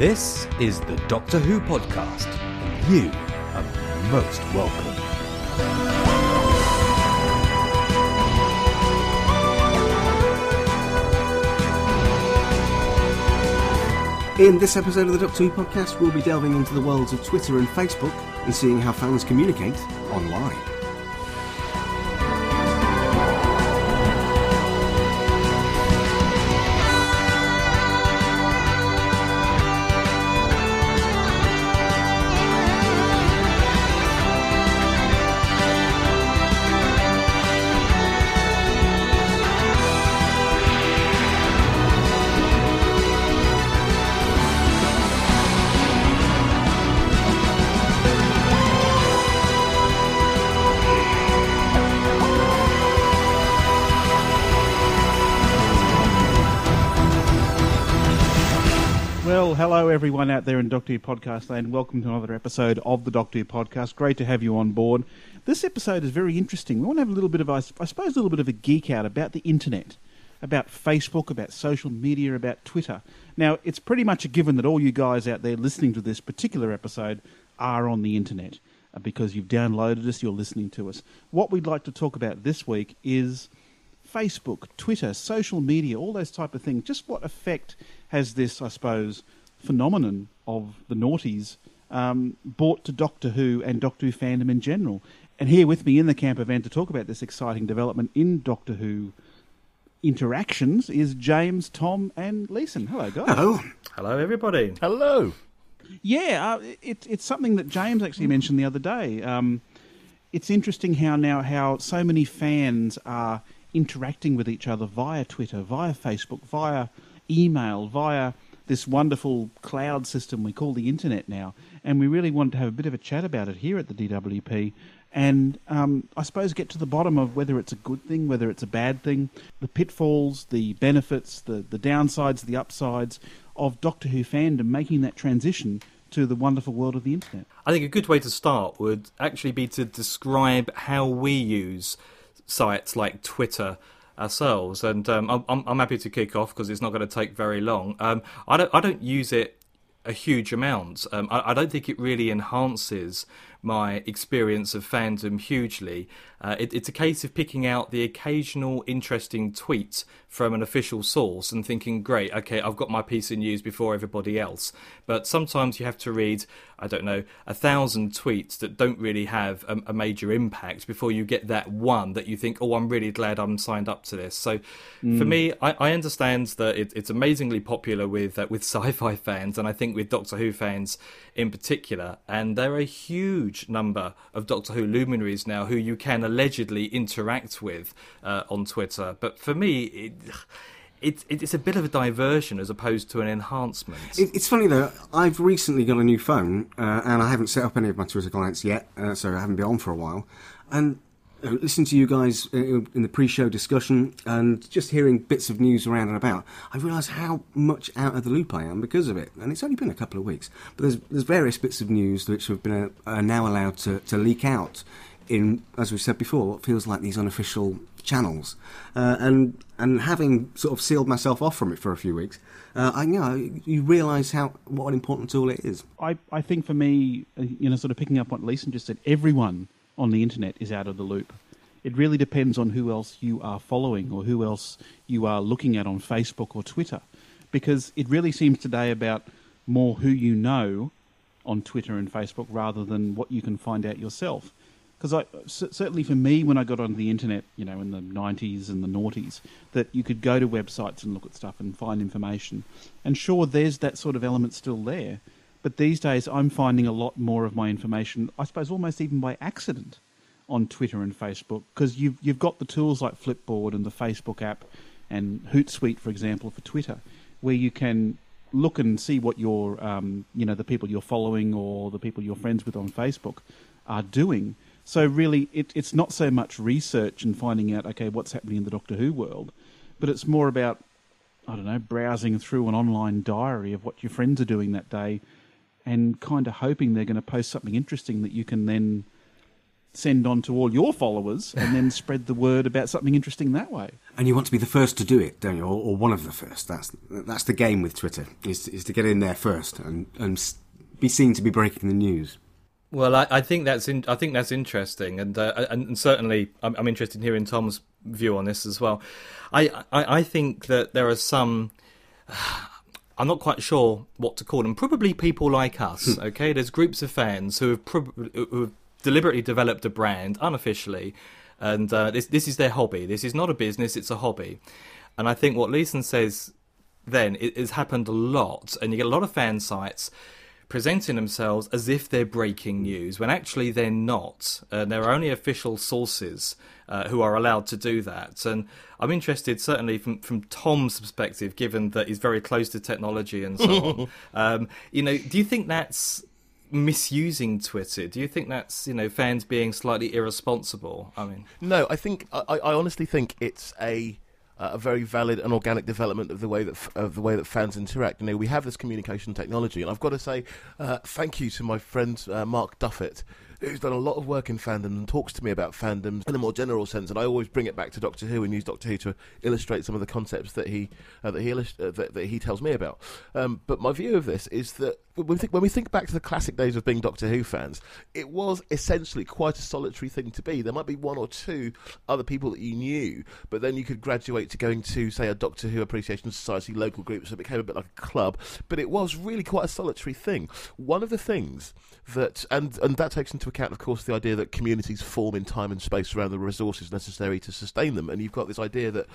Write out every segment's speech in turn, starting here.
This is the Doctor Who podcast, and you are most welcome. In this episode of the Doctor Who podcast, we'll be delving into the worlds of Twitter and Facebook and seeing how fans communicate online. Hello everyone out there in Doctor Who podcast land. Welcome to another episode of the Doctor Who podcast. Great to have you on board. This episode is very interesting. We want to have a little bit of, I suppose, a little bit of a geek out about the internet, about Facebook, about social media, about Twitter. Now, it's pretty much a given that all you guys out there listening to this particular episode are on the internet uh, because you've downloaded us, you're listening to us. What we'd like to talk about this week is Facebook, Twitter, social media, all those type of things. Just what effect has this, I suppose, phenomenon of the noughties um, brought to Doctor Who and Doctor Who fandom in general? And here with me in the camper van to talk about this exciting development in Doctor Who interactions is James, Tom, and Leeson. Hello, guys. Hello. Hello, everybody. Hello. Yeah, uh, it, it's something that James actually mentioned the other day. Um, it's interesting how now how so many fans are interacting with each other via Twitter, via Facebook, via email, via this wonderful cloud system we call the internet now. And we really wanted to have a bit of a chat about it here at the DWP. And um, I suppose get to the bottom of whether it's a good thing, whether it's a bad thing, the pitfalls, the benefits, the, the downsides, the upsides of Doctor Who fandom making that transition to the wonderful world of the internet. I think a good way to start would actually be to describe how we use sites like Twitter ourselves. And um, I'm- I'm, happy to kick off because it's not going to take very long. Um, I don't I don't use it a huge amount. Um, I, I don't think it really enhances my experience of fandom hugely. Uh, it, it's a case of picking out the occasional interesting tweet from an official source and thinking, great, okay, I've got my piece of news before everybody else. But sometimes you have to read, I don't know, a thousand tweets that don't really have a, a major impact before you get that one that you think, oh, I'm really glad I'm signed up to this. So for me, I, I understand that it, it's amazingly popular with uh, with sci-fi fans, and I think with Doctor Who fans in particular. And there are a huge number of Doctor Who luminaries now who you can allegedly interact with uh, on Twitter. But for me, it, it, it's a bit of a diversion as opposed to an enhancement. It, it's funny though, I've recently got a new phone uh, and I haven't set up any of my Twitter clients yet, uh, so I haven't been on for a while. And uh, listening to you guys in the pre-show discussion and just hearing bits of news around and about, I realise how much out of the loop I am because of it. And it's only been a couple of weeks, but there's there's various bits of news which have been uh, are now allowed to, to leak out in, as we've said before, what feels like these unofficial channels. Uh, and and having sort of sealed myself off from it for a few weeks, uh, I you know you realise how what an important tool it is. I, I think for me, uh, you know, sort of picking up what Leeson just said, everyone on the internet is out of the loop. It really depends on who else you are following or who else you are looking at on Facebook or Twitter. Because it really seems today about more who you know on Twitter and Facebook rather than what you can find out yourself. Because certainly for me, when I got onto the internet, you know, in the 90s and the noughties, that you could go to websites and look at stuff and find information. And sure, there's that sort of element still there. But these days, I'm finding a lot more of my information, I suppose almost even by accident, on Twitter and Facebook, because you've, you've got the tools like Flipboard and the Facebook app and Hootsuite, for example, for Twitter, where you can look and see what your, um, you know, the people you're following or the people you're friends with on Facebook are doing. So really, it, it's not so much research and finding out, okay, what's happening in the Doctor Who world, but it's more about, I don't know, browsing through an online diary of what your friends are doing that day and kind of hoping they're going to post something interesting that you can then send on to all your followers and then spread the word about something interesting that way. And you want to be the first to do it, don't you? Or, or one of the first. That's that's the game with Twitter is is to get in there first and and be seen to be breaking the news. Well, I, I think that's in, I think that's interesting, and uh, and, and certainly I'm, I'm interested in hearing Tom's view on this as well. I, I I think that there are some. I'm not quite sure what to call them. Probably people like us. Okay, there's groups of fans who have prob- who have deliberately developed a brand unofficially, and uh, this this is their hobby. This is not a business; it's a hobby. And I think what Leeson says then it has happened a lot, and you get a lot of fan sites presenting themselves as if they're breaking news when actually they're not. Uh, there are only official sources uh, who are allowed to do that. And I'm interested, certainly from, from Tom's perspective, given that he's very close to technology and so on. Um, you know, do you think that's misusing Twitter? Do you think that's you know fans being slightly irresponsible? I mean, No, I think I, I honestly think it's a a very valid and organic development of the way that f- of the way that fans interact. You know, we have this communication technology, and I've got to say uh, thank you to my friend uh, Mark Duffett. Who's done a lot of work in fandom and talks to me about fandoms in a more general sense, and I always bring it back to Doctor Who and use Doctor Who to illustrate some of the concepts that he uh, that he illust- uh, that, that he tells me about. Um, but my view of this is that when we, think, when we think back to the classic days of being Doctor Who fans, it was essentially quite a solitary thing to be. There might be one or two other people that you knew, but then you could graduate to going to, say, a Doctor Who Appreciation Society local group, so it became a bit like a club. But it was really quite a solitary thing. One of the things that, and and that takes into account, of course, the idea that communities form in time and space around the resources necessary to sustain them, and you've got this idea that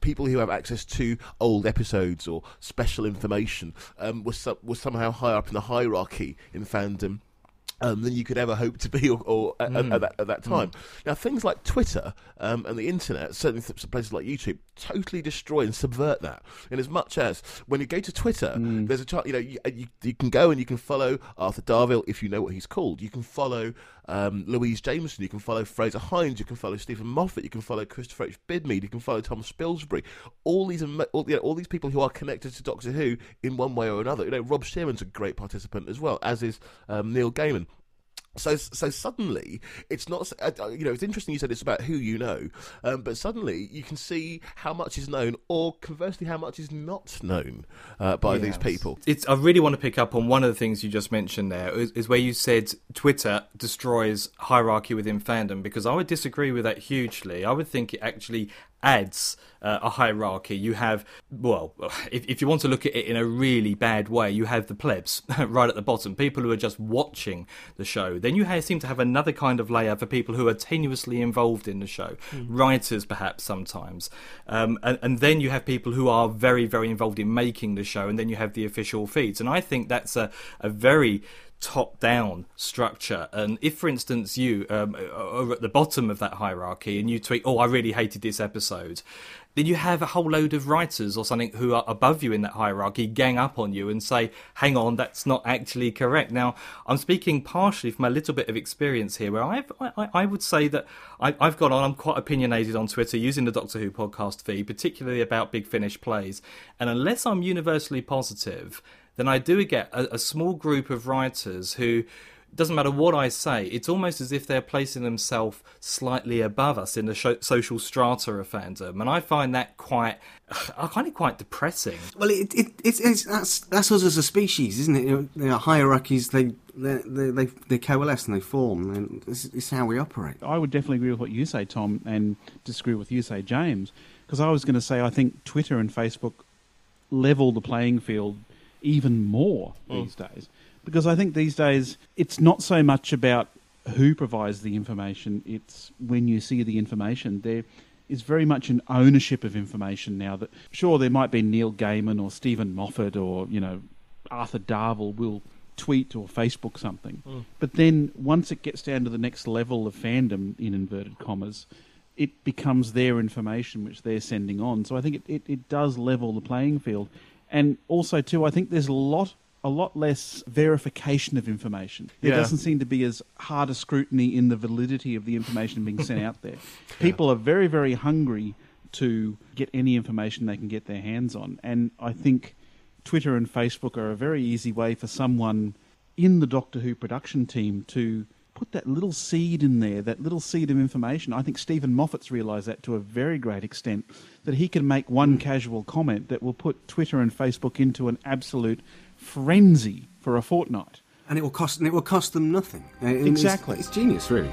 people who have access to old episodes or special information um, somehow higher up in the hierarchy in fandom. Um, than you could ever hope to be, or, or at, at, that, at that time. Now, things like Twitter um, and the internet, certainly places like YouTube, totally destroy and subvert that. In as much as when you go to Twitter, there's a chance, you know, you, you, you can go and you can follow Arthur Darvill if you know what he's called. You can follow um, Louise Jameson, you can follow Frazer Hines, you can follow Steven Moffat, you can follow Christopher H. Bidmead, you can follow Tom Spilsbury. All these, all, you know, all these people who are connected to Doctor Who in one way or another. You know, Rob Shearman's a great participant as well, as is um, Neil Gaiman. So, so suddenly, it's not. uh, uh, You know, it's interesting you said it's about who you know, um, but suddenly you can see how much is known, or conversely, how much is not known uh, by these people. it's I really want to pick up on one of the things you just mentioned there is, is where you said Twitter destroys hierarchy within fandom because I would disagree with that hugely. I would think it actually adds uh, a hierarchy. You have well, if, if you want to look at it in a really bad way, you have the plebs right at the bottom, people who are just watching the show. Then you have, seem to have another kind of layer for people who are tenuously involved in the show, writers perhaps sometimes, um, and, and then you have people who are very very involved in making the show, and then you have the official feeds. And I think that's a, a very top down structure. And if, for instance, you um, are at the bottom of that hierarchy and you tweet, Oh, I really hated this episode, then you have a whole load of writers or something who are above you in that hierarchy gang up on you and say, Hang on, that's not actually correct. Now, I'm speaking partially from a little bit of experience here where I've, I, I would say that I, I've gone on, I'm quite opinionated on Twitter using the Doctor Who podcast feed, particularly about Big Finish plays. And unless I'm universally positive, then I do get a, a small group of writers who doesn't matter what I say, it's almost as if they're placing themselves slightly above us in the sho- social strata of fandom, and I find that quite, I find it quite depressing. Well, it, it, it's, it's that's that's us as a species, isn't it? You know, there are hierarchies. They they they they, they coalesce and they form, and this is how we operate. I would definitely agree with what you say, Tom, and disagree with you say, James, because I was going to say I think Twitter and Facebook level the playing field even more mm. these days. Because I think these days it's not so much about who provides the information, it's when you see the information. There is very much an ownership of information now that, sure, there might be Neil Gaiman or Steven Moffat or, you know, Arthur Darvill will tweet or Facebook something. Mm. But then once it gets down to the next level of fandom, in inverted commas, it becomes their information which they're sending on. So I think it, it, it does level the playing field. And also too, I think there's a lot a lot less verification of information. There Yeah. doesn't seem to be as hard a scrutiny in the validity of the information being sent out there. People are very, very hungry to get any information they can get their hands on. And I think Twitter and Facebook are a very easy way for someone in the Doctor Who production team to put that little seed in there, that little seed of information. I think Steven Moffat's realised that to a very great extent, that he can make one casual comment that will put Twitter and Facebook into an absolute frenzy for a fortnight. And it will cost, and it will cost them nothing. Uh, and it's- Exactly. It's, genius, really.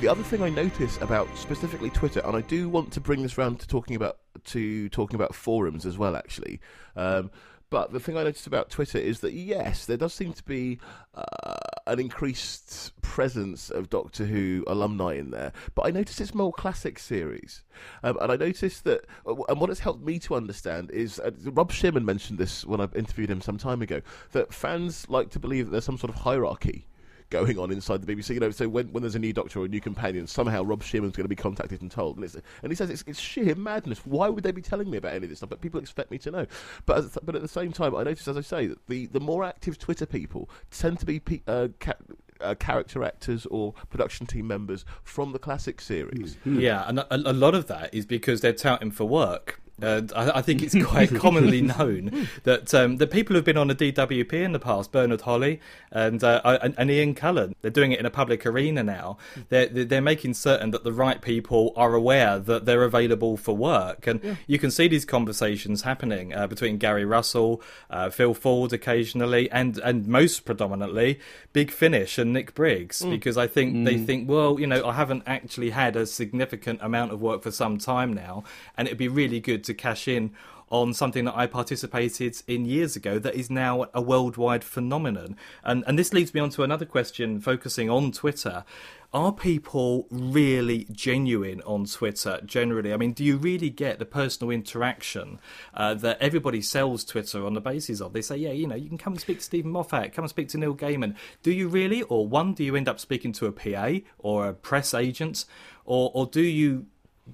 The other thing I notice about specifically Twitter, and I do want to bring this round to talking about to talking about forums as well, actually. Um, but the thing I noticed about Twitter is that yes, there does seem to be uh, an increased presence of Doctor Who alumni in there. But I noticed it's more classic series, um, and I noticed that. And what has helped me to understand is uh, Rob Shearman mentioned this when I interviewed him some time ago that fans like to believe that there's some sort of hierarchy going on inside the BBC. You know, so when, when there's a new doctor or a new companion, somehow Rob Shearman's going to be contacted and told. And, it's, and he says it's, it's sheer madness. Why would they be telling me about any of this stuff? But people expect me to know. But as, but at the same time, I notice, as I say, that the, the more active Twitter people tend to be pe- uh, ca- uh, character actors or production team members from the classic series. Yeah, and a, a lot of that is because they're touting for work. And I, I think it's quite commonly known that um, the people who've been on the DWP in the past, Bernard Holley and, uh, and, and Ian Cullen, they're doing it in a public arena now. They're, they're making certain that the right people are aware that they're available for work. And you can see these conversations happening uh, between Gary Russell, uh, Phil Ford occasionally, and, and most predominantly Big Finish and Nick Briggs, because I think they think, well, you know, I haven't actually had a significant amount of work for some time now, and it'd be really good to cash in on something that I participated in years ago that is now a worldwide phenomenon. And and this leads me on to another question focusing on Twitter. Are people really genuine on Twitter generally? I mean, do you really get the personal interaction uh, that everybody sells Twitter on the basis of? They say, yeah, you know, you can come and speak to Steven Moffat, come and speak to Neil Gaiman. Do you really? Or one, do you end up speaking to a PA or a press agent? Or, or do you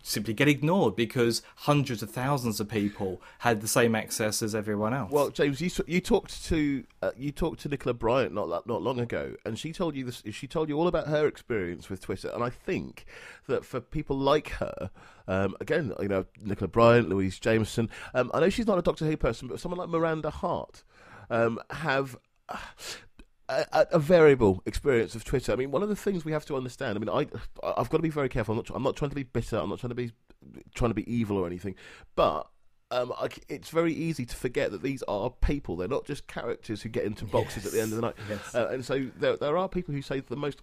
simply get ignored because hundreds of thousands of people had the same access as everyone else. Well, James, you you talked to uh, you talked to Nicola Bryant not not long ago, and she told you this. She told you all about her experience with Twitter, and I think that for people like her, um, again, you know, Nicola Bryant, Louise Jameson. Um, I know she's not a Doctor Who person, but someone like Miranda Hart um, have. A, a- variable experience of Twitter. I mean, one of the things we have to understand. I mean, I I've got to be very careful. I'm not. I'm not trying to be bitter. I'm not trying to be trying to be evil or anything. But um, I it's very easy to forget that these are people. They're not just characters who get into boxes at the end of the night. Yes. Uh, and so there there are people who say the most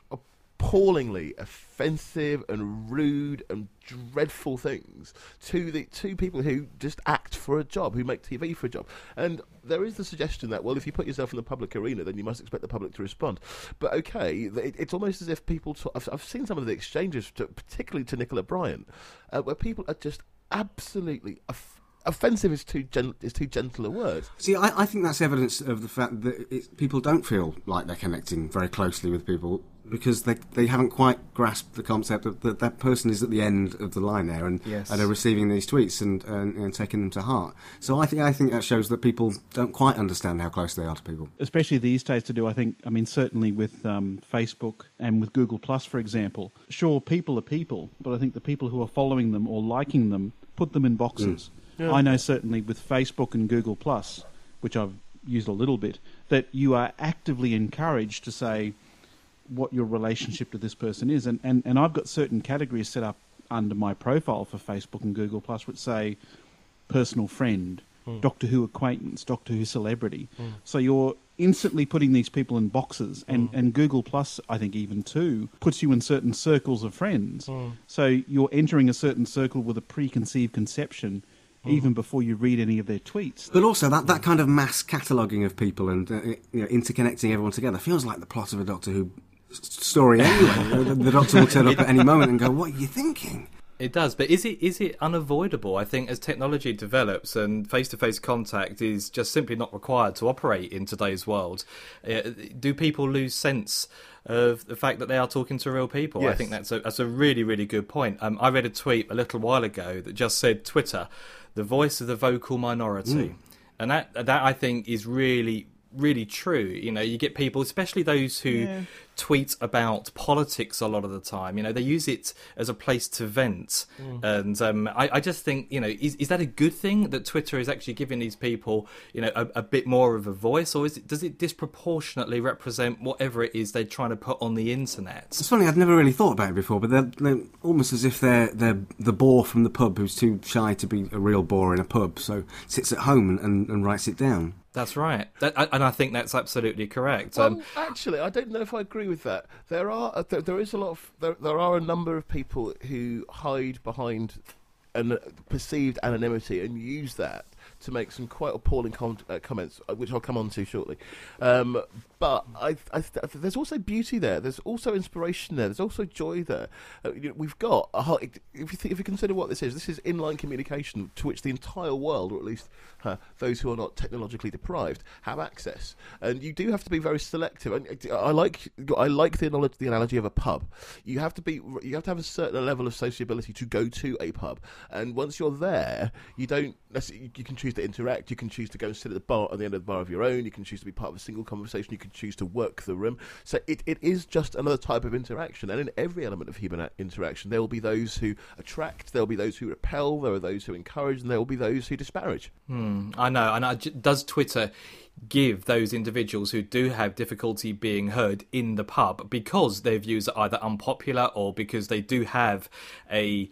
appallingly offensive and rude and dreadful things to the to people who just act for a job, who make TV for a job. And there is the suggestion that well, if you put yourself in the public arena, then you must expect the public to respond. But okay, it, it's almost as if people. T- I've, I've seen some of the exchanges, to, particularly to Nicola Bryant, uh, where people are just absolutely. Off- offensive is too gen- is too gentle a word. See, I, I think that's evidence of the fact that it, people don't feel like they're connecting very closely with people because they they haven't quite grasped the concept of that that person is at the end of the line there and Yes. and are receiving these tweets and, and and taking them to heart. So I think I think that shows that people don't quite understand how close they are to people. especially these days to do. I think. I mean, certainly with um, Facebook and with Google Plus, for example. Sure, people are people, but I think the people who are following them or liking them put them in boxes. I know certainly with Facebook and Google Plus, which I've used a little bit, that you are actively encouraged to say what your relationship to this person is, and and, and I've got certain categories set up under my profile for Facebook and Google Plus, which say personal friend, hmm. Doctor Who acquaintance, Doctor Who celebrity. Hmm. So you're instantly putting these people in boxes, and, hmm. and Google Plus, I think even too, puts you in certain circles of friends. So you're entering a certain circle with a preconceived conception. Even before you read any of their tweets, But also that, that kind of mass cataloguing of people and uh, you know, interconnecting everyone together feels like the plot of a Doctor Who s- story anyway. the, the Doctor will turn up at any moment and go, "What are you thinking?" It does, but is it is it unavoidable? I think as technology develops and face to face contact is just simply not required to operate in today's world, uh, do people lose sense of the fact that they are talking to real people? I think that's a that's a really really good point. Um, I read a tweet a little while ago that just said Twitter, the voice of the vocal minority, and that that I think is really really true. You know, you get people, especially those who Yeah. tweet about politics a lot of the time. You know, they use it as a place to vent, and um, I, I just think, you know, is is that a good thing that Twitter is actually giving these people, you know, a, a bit more of a voice, or is it does it disproportionately represent whatever it is they're trying to put on the internet? It's funny, I'd never really thought about it before, but they're, they're almost as if they're, they're the bore from the pub who's too shy to be a real bore in a pub, so sits at home and, and, and writes it down. That's right, that, and I think that's absolutely correct. Well, Um, actually, I don't know if I agree with that. There are uh, there, there is a lot of there, there are a number of people who hide behind an perceived anonymity and use that to make some quite appalling com- uh, comments, uh, which I'll come on to shortly. Um, but I, I there's also beauty there. There's also inspiration there. There's also joy there. Uh, you know, we've got a whole, if you think, if you consider what this is, this is inline communication to which the entire world, or at least uh, those who are not technologically deprived, have access. And you do have to be very selective. And uh, I like I like the analogy, the analogy of a pub. You have to be you have to have a certain level of sociability to go to a pub. And once you're there, you don't. You can choose to interact. You can choose to go and sit at the bar at the end of the bar of your own. You can choose to be part of a single conversation. You can choose to work the room. So it, it is just another type of interaction. And in every element of human interaction, there will be those who attract. There will be those who repel. There are those who encourage, and there will be those who disparage. Hmm, I know, and does Twitter give those individuals who do have difficulty being heard in the pub because their views are either unpopular or because they do have a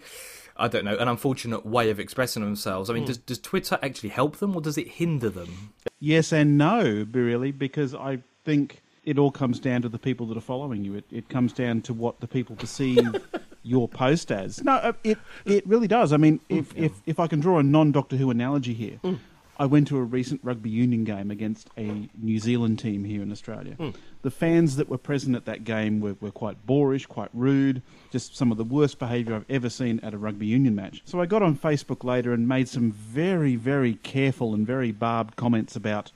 I don't know, an unfortunate way of expressing themselves. I mean, hmm. does, does Twitter actually help them or does it hinder them? Yes and no, really, because I think it all comes down to the people that are following you. It, it comes down to what the people perceive your post as. No, uh, it it really does. I mean, hmm. if if, if I can draw a non Doctor Who analogy here, hmm. I went to a recent rugby union game against a New Zealand team here in Australia. The fans that were present at that game were, were quite boorish, quite rude, just some of the worst behaviour I've ever seen at a rugby union match. So I got on Facebook later and made some very, very careful and very barbed comments about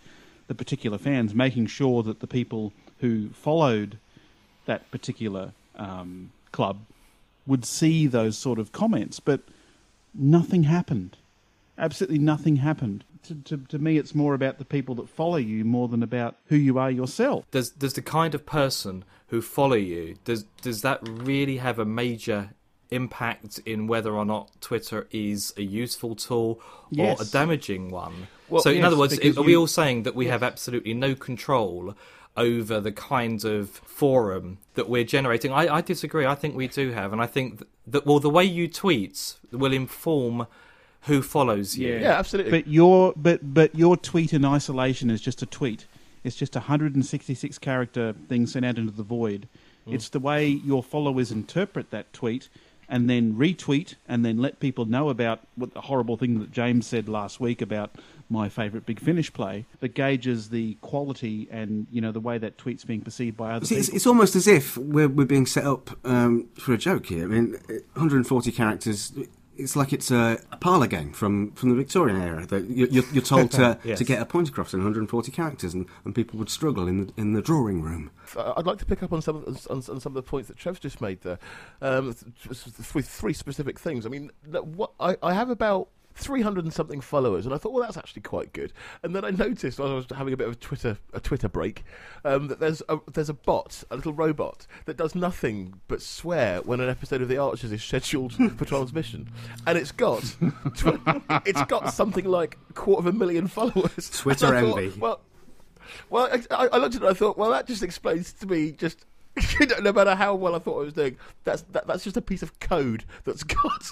the particular fans, making sure that the people who followed that particular um, club would see those sort of comments. But nothing happened. Absolutely nothing happened. To, to, to me, it's more about the people that follow you more than about who you are yourself. Does does the kind of person who follow you does does that really have a major impact in whether or not Twitter is a useful tool Yes. or a damaging one? Well, so, in yes, other words, because are we all saying that we have absolutely no control over the kind of forum that we're generating? I, I disagree. I think we do have, and I think th- that well, the way you tweet will inform who follows you. Yeah, absolutely. But your but but your tweet in isolation is just a tweet. It's just a 166 character thing sent out into the void. It's the way your followers interpret that tweet and then retweet and then let people know about what the horrible thing that James said last week about my favourite Big Finish play that gauges the quality and you know the way that tweet's being perceived by others. It's, it's, it's almost as if we're, we're being set up um, for a joke here. I mean, 140 characters. It's like it's a, a parlour game from, from the Victorian era. That you- you're, you're told to, Yes. to get a point across in 140 characters, and, and people would struggle in the, in the drawing room. Uh, I'd like to pick up on some of, on, on some of the points that Trev's just made there, um, th- th- with three specific things. I mean, what I, I have about 300 and something followers, and I thought, well, that's actually quite good. And then I noticed while I was having a bit of a Twitter a Twitter break um, that there's a, there's a bot, a little robot that does nothing but swear when an episode of The Archers is scheduled for transmission, and it's got tw- it's got something like a quarter of a million followers. Twitter envy. Well, well, I, I I looked at it. and I thought, well, that just explains to me just. You know, no matter how well I thought I was doing, that's that, that's just a piece of code that's got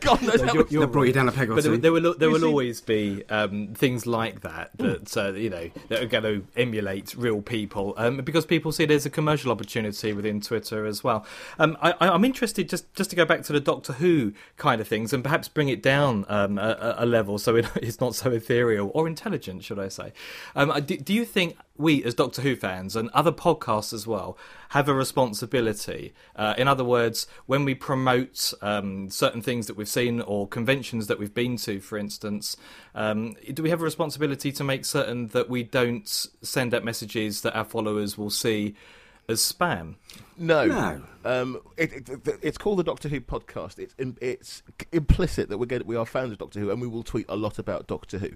God knows how you're- much. you're brought you down a peg or But there, two. there will there You will see- always be um, things like that that uh, you know that are going to emulate real people um, because people see there's a commercial opportunity within Twitter as well. Um, I, I- I'm interested just just to go back to the Doctor Who kind of things and perhaps bring it down um, a, a- a level so it, it's not so ethereal or intelligent, should I say? Um, do, do you think we as Doctor Who fans and other podcasts as well have a responsibility? Uh, in other words, when we promote um, certain things that we've seen or conventions that we've been to, for instance, um, do we have a responsibility to make certain that we don't send out messages that our followers will see as spam? No, No. Um, it, it, it- it's called the Doctor Who podcast. It's im- it's implicit that we're getting, we are fans of Doctor Who, and we will tweet a lot about Doctor Who.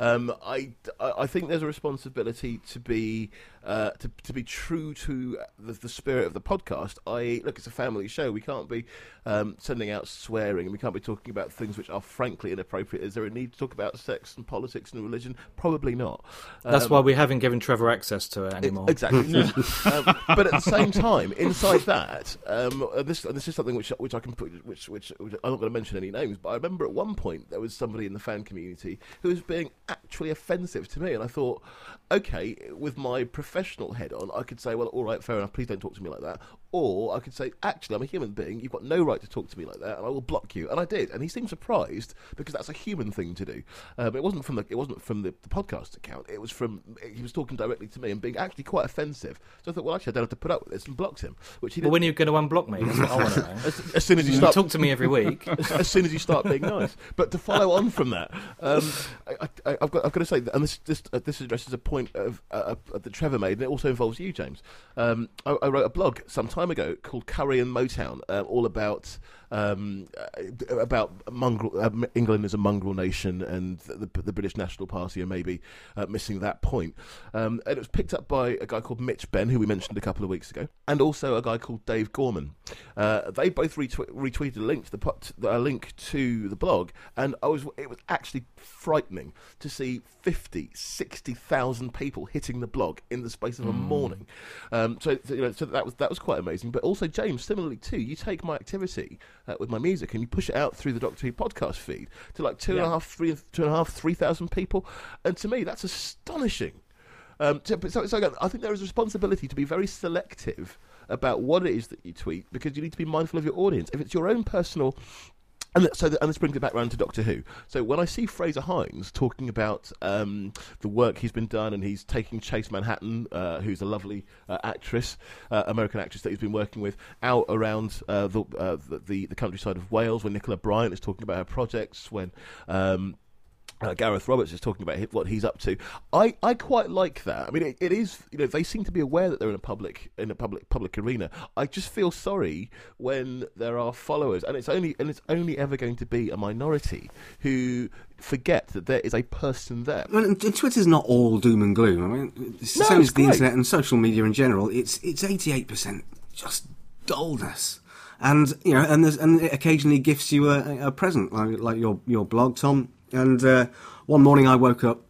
Um, I, I I think there's a responsibility to be uh, to to be true to the, the spirit of the podcast. I look, it's a family show. We can't be um, sending out swearing, and we can't be talking about things which are frankly inappropriate. Is there a need to talk about sex and politics and religion? Probably not. That's Um, why we haven't given Trevor access to it anymore. Exactly. um, but at the same time, inside that, um, and this and this is something which which I can put, which, which which I'm not going to mention any names, but I remember at one point there was somebody in the fan community who was being actually offensive to me, and I thought, okay, with my professional head on, I could say, well, all right, fair enough, please don't talk to me like that, or I could say, actually, I'm a human being, you've got no right to talk to me like that, and I will block you, and I did, and he seemed surprised because that's a human thing to do. Um, it wasn't from the it wasn't from the, the podcast account, it was from he was talking directly to me and being actually quite offensive. So I thought, well, actually, I don't have to put up with this, and blocked him, which he did. when are you going to unblock me? That's what I want to know. as, as soon as you You start talk to me every week. as, as soon as you start being nice. But to follow on from that, um, I, I, I've got I've got to say, that, and this this, uh, this addresses a point of uh, uh, that Trevor made, and it also involves you, James. Um, I, I wrote a blog some time ago called Curry and Motown, uh, all about. Um, uh, about mongrel, uh, England as a mongrel nation and the, the, British National Party and maybe uh, missing that point. Um, and it was picked up by a guy called Mitch Benn, who we mentioned a couple of weeks ago, and also a guy called Dave Gorman. Uh, they both retwe- retweeted a link to the a link to the blog, and I was it was actually frightening to see 50, 60,000 people hitting the blog in the space of a morning. Um, so, so, you know, so that was that was quite amazing. But also, James, similarly too, you take my activity uh, with my music and you push it out through the Doctor Who podcast feed to like two and a Yeah. half, three, two and a half, three thousand people, and to me, that's astonishing. Um, so, so, so again, I think there is a responsibility to be very selective about what it is that you tweet because you need to be mindful of your audience. If it's your own personal and so, and this brings it back round to Doctor Who. So when I see Frazer Hines talking about um, the work he's been done, and he's taking Chase Manhattan, uh, who's a lovely uh, actress, uh, American actress that he's been working with, out around uh, the, uh, the the countryside of Wales. When Nicola Bryant is talking about her projects, when um, uh, Gareth Roberts is talking about what he's up to. I, I quite like that. I mean, it, it is you know they seem to be aware that they're in a public in a public public arena. I just feel sorry when there are followers, and it's only and it's only ever going to be a minority who forget that there is a person there. Well, Twitter's not all doom and gloom. I mean, it's the No, same as the internet and social media in general. It's it's eighty eight percent just dullness, and you know, and there's, and it occasionally gifts you a, a present like like your your blog, Tom. And uh, one morning I woke up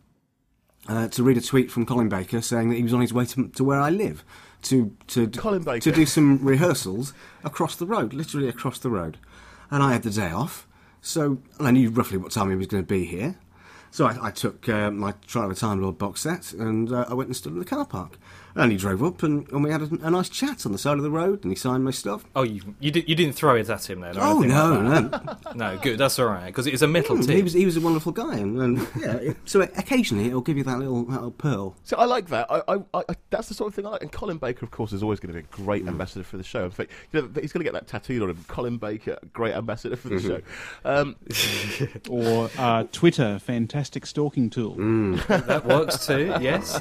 uh, to read a tweet from Colin Baker saying that he was on his way to, to where I live to to Colin Baker. to do some rehearsals across the road, literally across the road. And I had the day off, so and I knew roughly what time he was going to be here. So I, I took uh, my Trial of a Time Lord box set and uh, I went and stood in the car park. And he drove up and, and we had a, a nice chat on the side of the road and he signed my stuff. Oh, you you, did, you didn't throw it at him then? Oh no, like no, no, good. That's all right because it's a metal tip. he was he was a wonderful guy, and, and yeah. So occasionally it'll give you that little, that little pearl. So I like that. I, I, I, that's the sort of thing I like. And Colin Baker, of course, is always going to be a Mm. great ambassador for the show. In fact, you know, he's going to get that tattooed on him. Colin Baker, great ambassador for the Mm-hmm. show. Um, Or uh, Twitter, fantastic stalking tool. that works too. Yes.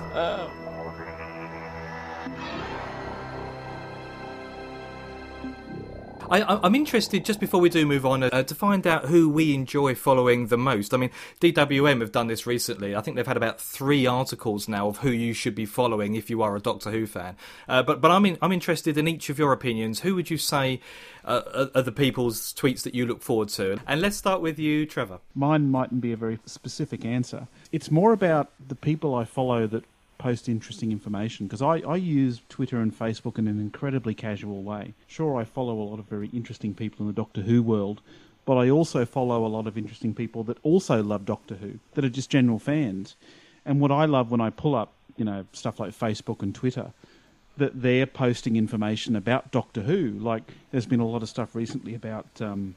I, I'm interested, just before we do move on, uh, to find out who we enjoy following the most. I mean, DWM have done this recently. I think they've had about three articles now of who you should be following if you are a Doctor Who fan. Uh, but but I'm in, I'm interested in each of your opinions. Who would you say uh, are, are the people's tweets that you look forward to? And let's start with you, Trevor. Mine mightn't be a very specific answer. It's more about the people I follow that post interesting information because I, I use Twitter and Facebook in an incredibly casual way. Sure, I follow a lot of very interesting people in the Doctor Who world, but I also follow a lot of interesting people that also love Doctor Who, that are just general fans. And what I love when I pull up, you know, stuff like Facebook and Twitter, that they're posting information about Doctor Who. Like, there's been a lot of stuff recently about um,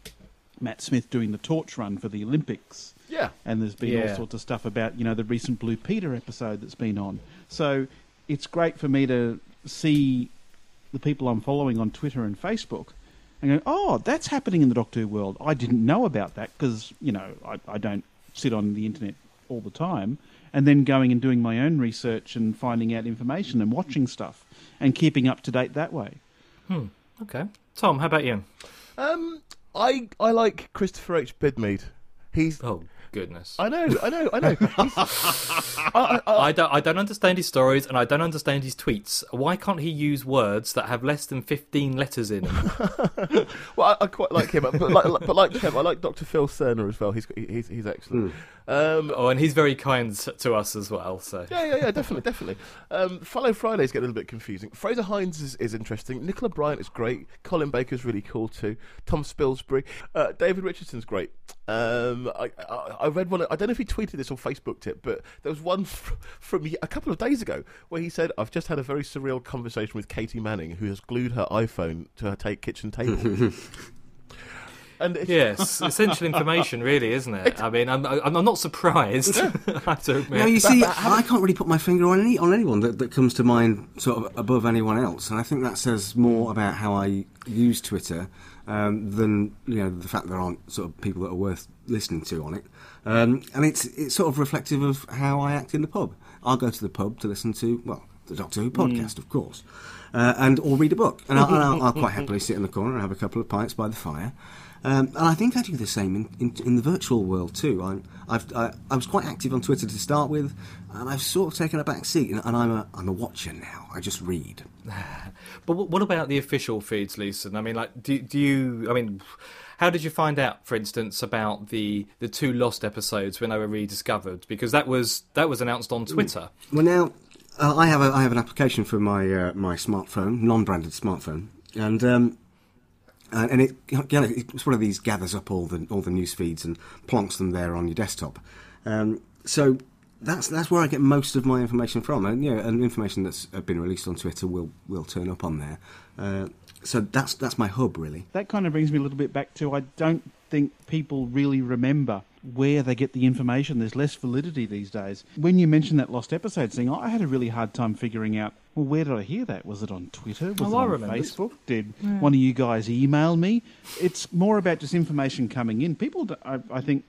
Matt Smith doing the torch run for the Olympics. yeah. And there's been all sorts of stuff about, you know, the recent Blue Peter episode that's been on. So it's great for me to see the people I'm following on Twitter and Facebook and go, oh, that's happening in the Doctor Who world. I didn't know about that because, you know, I, I don't sit on the internet all the time. And then going and doing my own research and finding out information and watching stuff and keeping up to date that way. Hmm. Okay, Tom, how about you? Um, I I like Christopher H. Bidmead. He's. Oh goodness. I know, I know, I know. I, I, I don't, I don't understand his stories and I don't understand his tweets. Why can't he use words that have less than 15 letters in them? well, I, I quite like him, but like, but like him, I like Dr. Phil Cerner as well. He's he's he's excellent. Um, oh, and he's very kind to us as well, so. Yeah, yeah, yeah, definitely, definitely. Um, Follow Fridays get a little bit confusing. Frazer Hines is, is interesting. Nicola Bryant is great. Colin Baker's really cool too. Tom Spilsbury, uh, David Richardson's great. Um, I, I, I read one. I don't know if he tweeted this or Facebooked it, but there was one f- from a couple of days ago where he said, "I've just had a very surreal conversation with Katy Manning, who has glued her iPhone to her kitchen table." And it's, Yes, essential information, really, isn't it? I mean, I'm, I'm I'm not surprised. I have to admit. Now you see, I can't really put my finger on any on anyone that, that comes to mind sort of above anyone else, and I think that says more about how I use Twitter um, than you know the fact there aren't sort of people that are worth listening to on it. Um, and it's it's sort of reflective of how I act in the pub. I'll go to the pub to listen to well the Doctor Who podcast, of course, uh, and or read a book, and I'll, I'll, I'll quite happily sit in the corner and have a couple of pints by the fire. Um, and I think I do the same in, in, in the virtual world too. I, I've, I, I was quite active on Twitter to start with, and I've sort of taken a back seat, and, and I'm a I'm a watcher now. I just read. But what what about the official feeds, Lisa? I mean, like, do, do you? I mean, how did you find out, for instance, about the the two lost episodes when they were rediscovered? Because that was that was announced on Twitter. Well, now uh, I have a I have an application for my uh, my smartphone, non-branded smartphone, and um, and, and it you know, it's one of these gathers up all the all the news feeds and plonks them there on your desktop. Um, so that's that's where I get most of my information from, and yeah, and information that's been released on Twitter will will turn up on there. Uh, so that's that's my hub really. That kind of brings me a little bit back to I don't think people really remember where they get the information. There's less validity these days. When you mentioned that lost episode thing, I had a really hard time figuring out. Well, where did I hear that? Was it on Twitter? Was Oh, it on. Facebook? Did one of you guys email me? It's more about just information coming in. People, I, I think,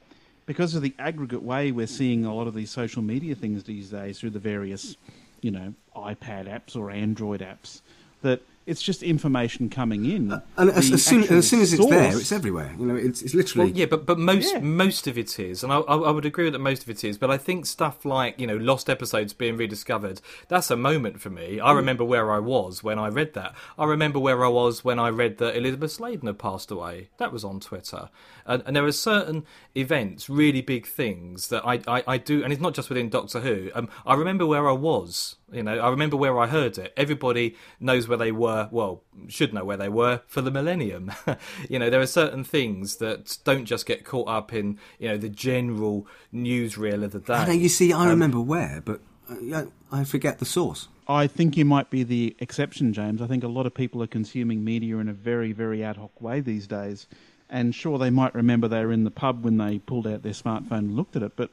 because of the aggregate way we're seeing a lot of these social media things these days through the various, you know, iPad apps or Android apps, that it's just information coming in. And as, as soon and as soon as it's actual there, it's everywhere. You know, it's, it's literally. Well, yeah, but but most Yeah. most of it is, and I, I I would agree with that most of it is. But I think stuff like you know lost episodes being rediscovered, that's a moment for me. I remember where I was when I read that. I remember where I was when I read that Elizabeth Sladen had passed away. That was on Twitter, and, and there are certain events, really big things that I, I, I do, and it's not just within Doctor Who. Um, I remember where I was. You know, I remember where I heard it. Everybody knows where they were. Well, should know where they were for the millennium. you know, there are certain things that don't just get caught up in you know the general newsreel of the day. I know, you see, I remember where, but uh, I forget the source. I think you might be the exception, James. I think a lot of people are consuming media in a very, very ad hoc way these days. And sure, they might remember they were in the pub when they pulled out their smartphone and looked at it, but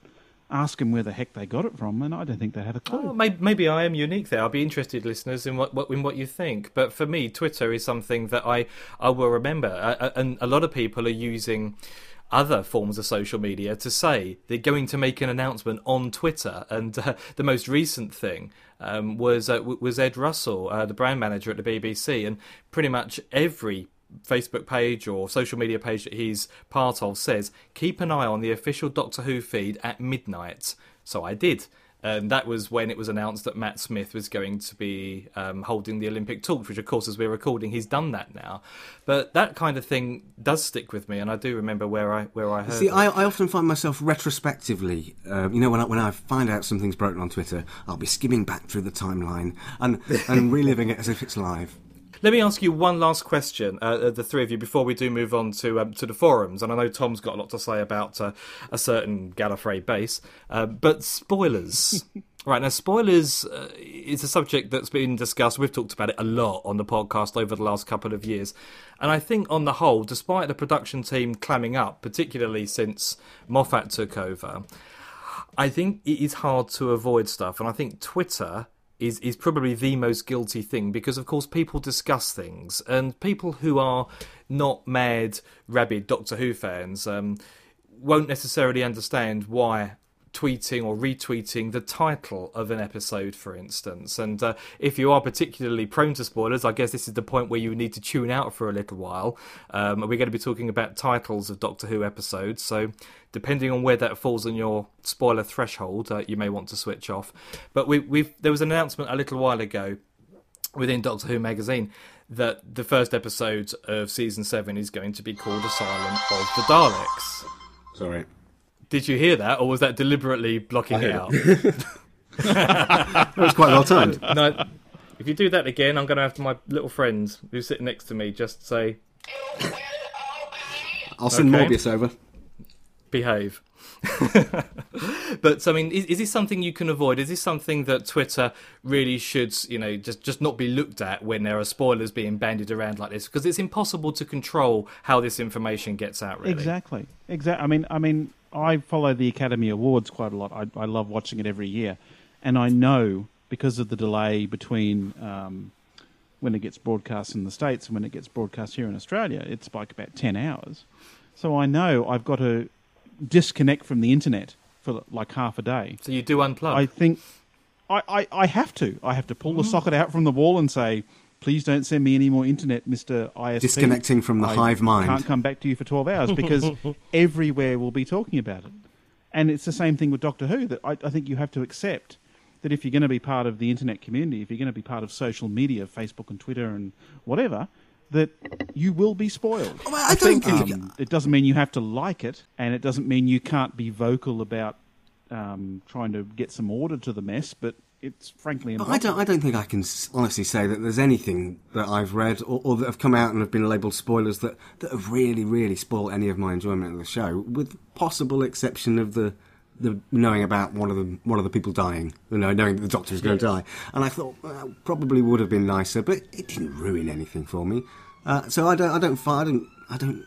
ask them where the heck they got it from, and I don't think they have a clue. Oh, maybe, maybe I am unique there. I'll be interested, listeners, in what, what in what you think. But for me, Twitter is something that I I will remember, uh, and a lot of people are using other forms of social media to say they're going to make an announcement on Twitter. And uh, the most recent thing um, was uh, was Ed Russell, uh, the brand manager at the BBC, and pretty much every Facebook page or social media page that he's part of says keep an eye on the official Doctor Who feed at midnight. So I did. And that was when it was announced that Matt Smith was going to be um, holding the Olympic torch, which, of course, as we're recording, he's done that now. But that kind of thing does stick with me, and I do remember where I where I heard. See, it. I, I often find myself retrospectively, um, you know, when I, when I find out something's broken on Twitter, I'll be skimming back through the timeline and, and reliving it as if it's live. Let me ask you one last question, uh, uh, the three of you, before we do move on to um, to the forums. And I know Tom's got a lot to say about uh, a certain Gallifrey base, uh, but spoilers. right now, spoilers uh, is a subject that's been discussed. We've talked about it a lot on the podcast over the last couple of years, and I think on the whole, despite the production team clamming up, particularly since Moffat took over, I think it is hard to avoid stuff, and I think Twitter is is probably the most guilty thing because, of course, people discuss things, and people who are not mad, rabid Doctor Who fans um, won't necessarily understand why tweeting or retweeting the title of an episode, for instance. And uh, if you are particularly prone to spoilers, I guess this is the point where you need to tune out for a little while. Um, we're going to be talking about titles of Doctor Who episodes, so depending on where that falls on your spoiler threshold, uh, you may want to switch off. But we, there was an announcement a little while ago within Doctor Who magazine that the first episode of season seven is going to be called Asylum of the Daleks. Sorry. Did you hear that, or was that deliberately blocking it out? That was quite well timed. no. If you do that again, I'm going to have to my little friend who's sitting next to me just say I'll send Okay. Morbius over. behave. but I mean, is, is this something you can avoid? Is this something that Twitter really should, you know, just just not be looked at when there are spoilers being bandied around like this? Because it's impossible to control how this information gets out. Really, Exactly. Exactly. I mean, I mean, I follow the Academy Awards quite a lot. I, I love watching it every year, and I know because of the delay between um, when it gets broadcast in the states and when it gets broadcast here in Australia, it's like about ten hours. So I know I've got to disconnect from the internet for like half a day. So you do unplug. I think I, I, I have to. I have to pull the socket out from the wall and say, please don't send me any more internet, Mr. ISP. Disconnecting from the I hive mind. I can't come back to you for 12 hours because everywhere will be talking about it. And it's the same thing with Doctor Who that I, I think you have to accept that if you're going to be part of the internet community, if you're going to be part of social media, Facebook and Twitter and whatever, that you will be spoiled. Well, I don't think. Um, it doesn't mean you have to like it, and it doesn't mean you can't be vocal about um, trying to get some order to the mess. But it's frankly But. I don't. I don't think I can honestly say that there's anything that I've read or, or that have come out and have been labelled spoilers that, that have really, really spoiled any of my enjoyment of the show, with possible exception of the the knowing about one of the one of the people dying, you know, knowing that the doctor is going to die. And I thought well, probably would have been nicer, but it didn't ruin anything for me. Uh, so I don't. I don't. I don't. I don't.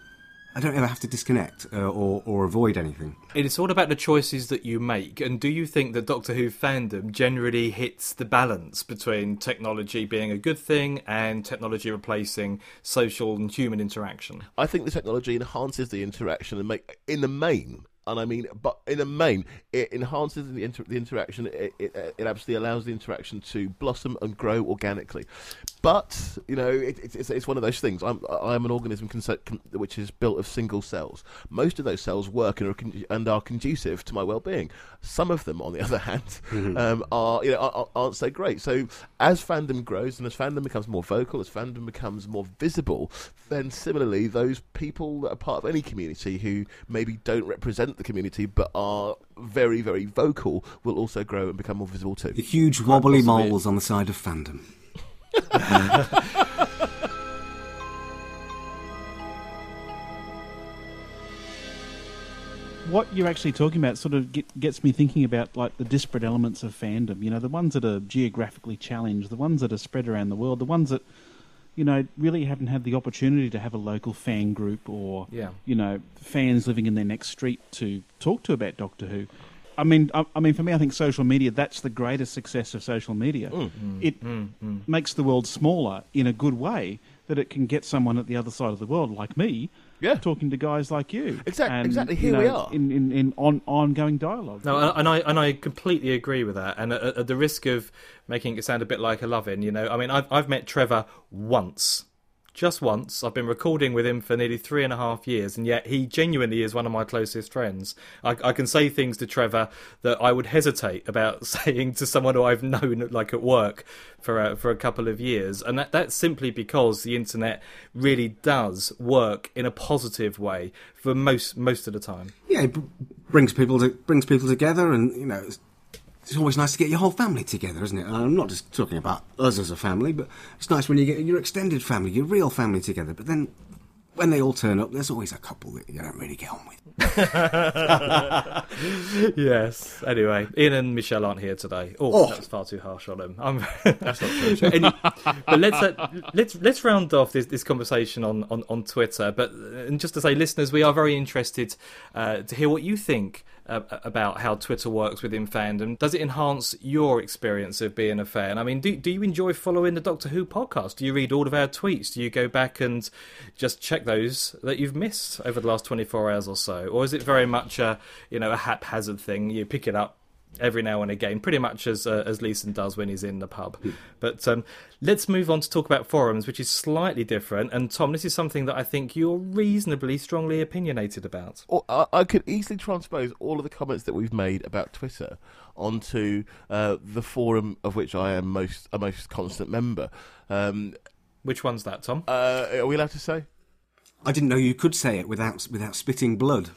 I don't ever have to disconnect uh, or or avoid anything. It's all about the choices that you make. And do you think that Doctor Who fandom generally hits the balance between technology being a good thing and technology replacing social and human interaction? I think the technology enhances the interaction and make in the main. And I mean, but in the main, it enhances the, inter- the interaction. It, it, it absolutely allows the interaction to blossom and grow organically. But you know, it, it, it's, it's one of those things. I'm I'm an organism con- which is built of single cells. Most of those cells work and are, con- and are conducive to my well-being. Some of them, on the other hand, um, are you know are, aren't so great. So as fandom grows and as fandom becomes more vocal, as fandom becomes more visible, then similarly, those people that are part of any community who maybe don't represent the community but are very very vocal will also grow and become more visible too. The huge wobbly possibly. moles on the side of fandom. what you're actually talking about sort of get, gets me thinking about like the disparate elements of fandom. You know, the ones that are geographically challenged, the ones that are spread around the world, the ones that you know really haven't had the opportunity to have a local fan group or Yeah. you know fans living in their next street to talk to about Doctor Who. I mean, I, I mean, for me, I think social media that's the greatest success of social media. Mm. Mm. It mm. makes the world smaller in a good way that it can get someone at the other side of the world like me Yeah. talking to guys like you. Exactly. And, exactly, you here we are. in in, in on, ongoing dialogue. No, and I and I completely agree with that. And at, at the risk of making it sound a bit like a loving, you know, I mean, I've I've met Trevor once, just once. I've been recording with him for nearly three and a half years, and yet he genuinely is one of my closest friends. I, I can say things to Trevor that I would hesitate about saying to someone who I've known, like at work, for a, for a couple of years, and that that's simply because the internet really does work in a positive way for most most of the time. yeah, it brings people to, brings people together, and you know, it's, always nice to get your whole family together, isn't it? I'm not just talking about us as a family, but it's nice when you get your extended family, your real family together. But then, when they all turn up, there's always a couple that you don't really get on with. yes. Anyway, Ian and Michelle aren't here today. Oh, Oh. that was far too harsh on them. I'm... That's not true. Any- but let's uh, let's let's round off this, this conversation on, on, on Twitter. But uh, and just to say, listeners, we are very interested uh, to hear what you think uh, about how Twitter works within fandom. Does it enhance your experience of being a fan? I mean, do do you enjoy following the Doctor Who podcast? Do you read all of our tweets? Do you go back and just check those that you've missed over the last twenty four hours or so, or is it very much a you know a haphazard thing? You pick it up every now and again, pretty much as uh, as Leeson does when he's in the pub. Mm. But um, let's move on to talk about forums, which is slightly different. And Tom, this is something that I think you're reasonably strongly opinionated about. I, I could easily transpose all of the comments that we've made about Twitter onto uh, the forum of which I am most a most constant member. Um, which one's that, Tom? Uh, are we allowed to say? I didn't know you could say it without without spitting blood.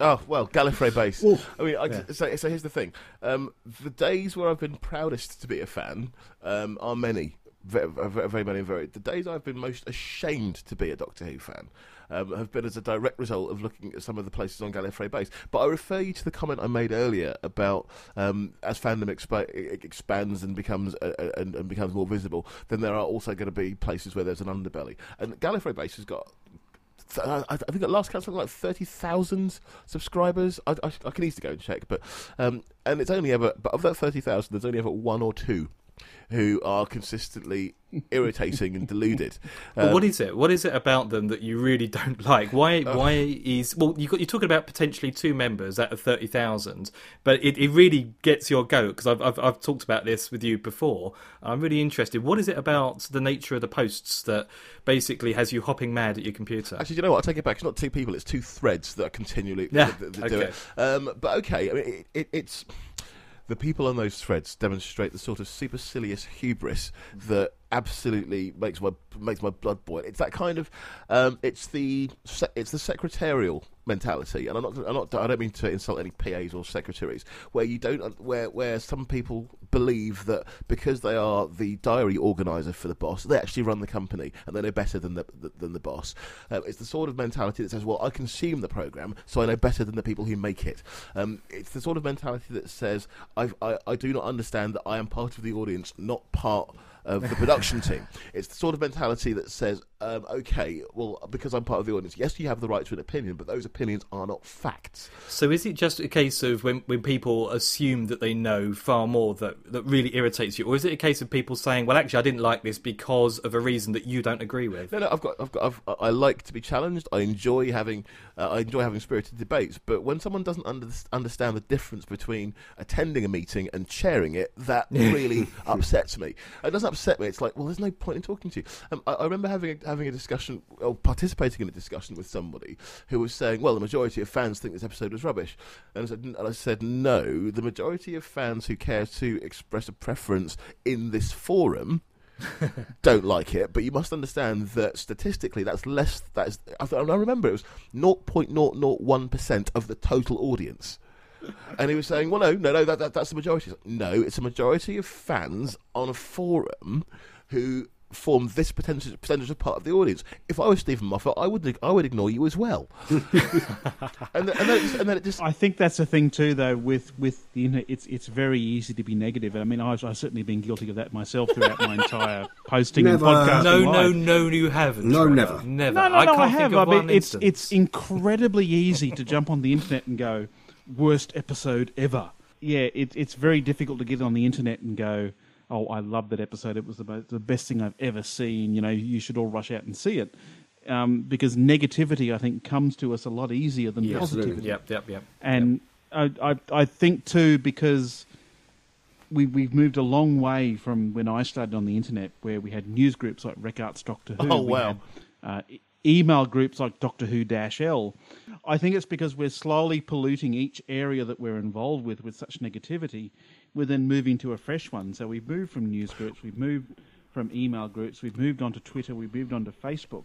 Oh well, Gallifrey base. Ooh, I mean, I, yeah. so, so here's the thing: um, the days where I've been proudest to be a fan um, are many, very, very, many, very. The days I've been most ashamed to be a Doctor Who fan um, have been as a direct result of looking at some of the places on Gallifrey base. But I refer you to the comment I made earlier about um, as fandom exp- expands and becomes uh, and, and becomes more visible, then there are also going to be places where there's an underbelly, and Gallifrey base has got I, think at last count something like thirty thousand subscribers. I, I, I, can easily go and check, but um, and it's only ever but of that thirty thousand, there's only ever one or two who are consistently irritating and deluded. But what um, it? What is it about them that you really don't like? Why? Uh, why is well? You are talking about potentially two members out of thirty thousand, but it, it really gets your goat because I've, I've, I've talked about this with you before. I'm really interested. What is it about the nature of the posts that basically has you hopping mad at your computer? Actually, you know what? I take it back. It's not two people. It's two threads that are continually yeah, that, that okay. do it. Um, but okay, I mean, it, it, it's the people on those threads demonstrate the sort of supercilious hubris mm-hmm. that absolutely makes my makes my blood boil. It's that kind of um, it's the it's the secretarial mentality, and I'm not I'm not I don't mean to insult any PAs or secretaries where you don't where where some people believe that because they are the diary organizer for the boss, they actually run the company and they know better than the, than the boss. Uh, it's the sort of mentality that says, well, I consume the program, so I know better than the people who make it. Um, it's the sort of mentality that says, I I do not understand that I am part of the audience, not part of the production team. It's the sort of mentality that says, um, okay, well, because I'm part of the audience, yes, you have the right to an opinion, but those opinions are not facts. So is it just a case of when, when people assume that they know far more that, that really irritates you, or is it a case of people saying, well, actually, I didn't like this because of a reason that you don't agree with? No, no, I've got, I've got, I've, I like to be challenged. I enjoy having, uh, I enjoy having spirited debates. But when someone doesn't under, understand the difference between attending a meeting and chairing it, that really upsets me. It doesn't upset me. It's like, well, there's no point in talking to you. Um, I, I remember having a, having a discussion or participating in a discussion with somebody who was saying, "Well, the majority of fans think this episode was rubbish," and I said, and I said "No, the majority of fans who care to express a preference in this forum." don't like it, but you must understand that statistically, that's less. That's I, I remember it was 0.001 percent of the total audience. And he was saying, "Well, no, no, no, that, that, that's the majority." Like, no, it's a majority of fans on a forum who form this percentage, percentage of part of the audience. If I was Steven Moffat, I would I would ignore you as well. and, and, then just, and, then it just. I think that's the thing too, though. With with the internet, it's it's very easy to be negative. I mean, I've, I've certainly been guilty of that myself throughout my entire posting never. and podcasting. No, life. no, no, you haven't. No, never, never. No, no, I, no, I have. I mean, it's it's incredibly easy to jump on the internet and go worst episode ever. Yeah, it, it's very difficult to get on the internet and go oh, I love that episode. It was the, the best thing I've ever seen. You know, you should all rush out and see it. Um, because negativity, I think, comes to us a lot easier than yes, positivity. Yep, yep, yep. And yep. I, I, I think too because we, we've moved a long way from when I started on the internet, where we had news groups like Rec Arts Doctor Who. Oh wow! Had, uh, email groups like Doctor Who Dash L. I think it's because we're slowly polluting each area that we're involved with with such negativity we're then moving to a fresh one. So we've moved from news groups, we've moved from email groups, we've moved on to Twitter, we've moved on to Facebook.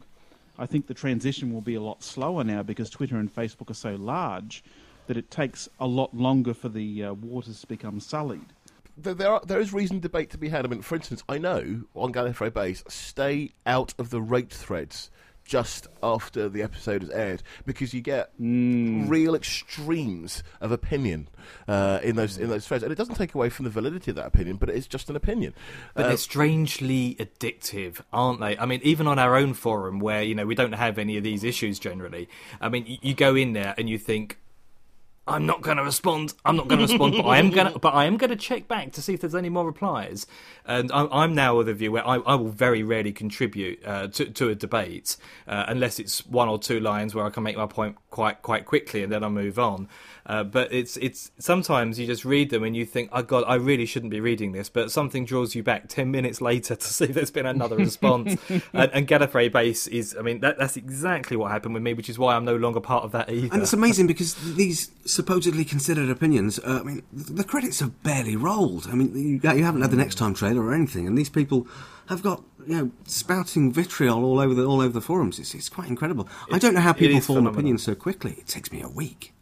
I think the transition will be a lot slower now because Twitter and Facebook are so large that it takes a lot longer for the uh, waters to become sullied. There, are, there is reason debate to be had. I mean, for instance, I know on Gallifrey Base, stay out of the rate threads just after the episode has aired because you get mm. real extremes of opinion uh, in those in those threads, and it doesn't take away from the validity of that opinion, but it's just an opinion. But uh, they're strangely addictive, aren't they? I mean, even on our own forum, where you know we don't have any of these issues generally. I mean, you, you go in there and you think, I'm not going to respond. I'm not going to respond, but I am going to. But I am going to check back to see if there's any more replies. And I'm, I'm now of the view where I, I will very rarely contribute uh, to, to a debate uh, unless it's one or two lines where I can make my point quite quite quickly and then I move on. Uh, but it's it's sometimes you just read them and you think, oh god, I really shouldn't be reading this, but something draws you back ten minutes later to see if there's been another response. and, and Gallifrey Base is, I mean, that, that's exactly what happened with me, which is why I'm no longer part of that either. And it's amazing because these supposedly considered opinions, uh, I mean, the credits have barely rolled. I mean, you, you haven't had the next time trailer or anything, and these people have got you know spouting vitriol all over the all over the forums. It's, it's quite incredible. I don't know how people form phenomenal. opinions so quickly. It takes me a week.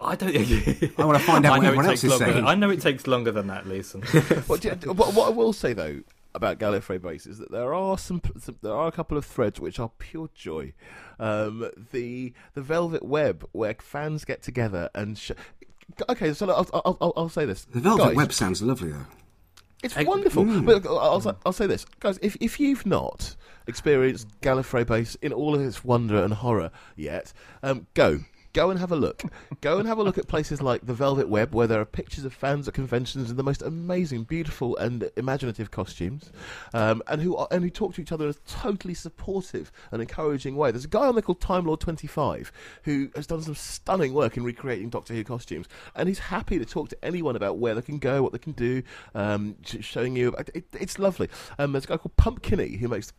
I don't. I want to find out I what know everyone it else takes is longer. saying. I know it takes longer than that, Leeson. what, what, what I will say though about Gallifrey Base is that there are some, some there are a couple of threads which are pure joy. Um, the the Velvet Web where fans get together and sh- okay, so I'll, I'll, I'll, I'll say this. The Velvet Guys, Web sounds lovely though. It's Egg- wonderful. But I'll, I'll, I'll say this, guys. If if you've not experienced Gallifrey Base in all of its wonder and horror yet, um, go. Go and have a look. Go and have a look at places like the Velvet Web, where there are pictures of fans at conventions in the most amazing, beautiful, and imaginative costumes, um, and who are, and who talk to each other in a totally supportive and encouraging way. There's a guy on there called Time Lord Twenty Five who has done some stunning work in recreating Doctor Who costumes, and he's happy to talk to anyone about where they can go, what they can do, um, showing you. It, it's lovely. Um, there's a guy called Pumpkinny who makes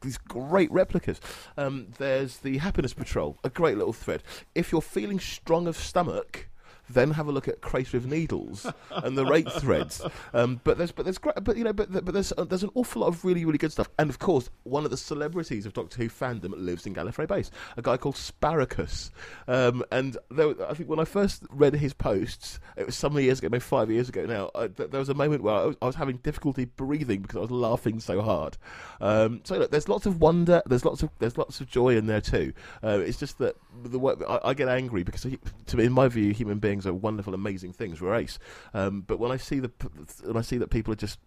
these great replicas. Um, there's the Happiness Patrol, a great little thread. If you're feeling strong of stomach. Then have a look at of Needles and the rate threads. Um, but there's, but there's, but you know, but, but there's, uh, there's an awful lot of really, really good stuff. And of course, one of the celebrities of Doctor Who fandom lives in Gallifrey Base. A guy called Sparacus. Um, and there, I think when I first read his posts, it was some years ago, maybe five years ago now. I, th- there was a moment where I was, I was having difficulty breathing because I was laughing so hard. Um, so look, there's lots of wonder. There's lots of there's lots of joy in there too. Uh, it's just that the way, I, I get angry because, to me, in my view, human beings are wonderful, amazing things. We're ace. Um, but when I see the when I see that people are just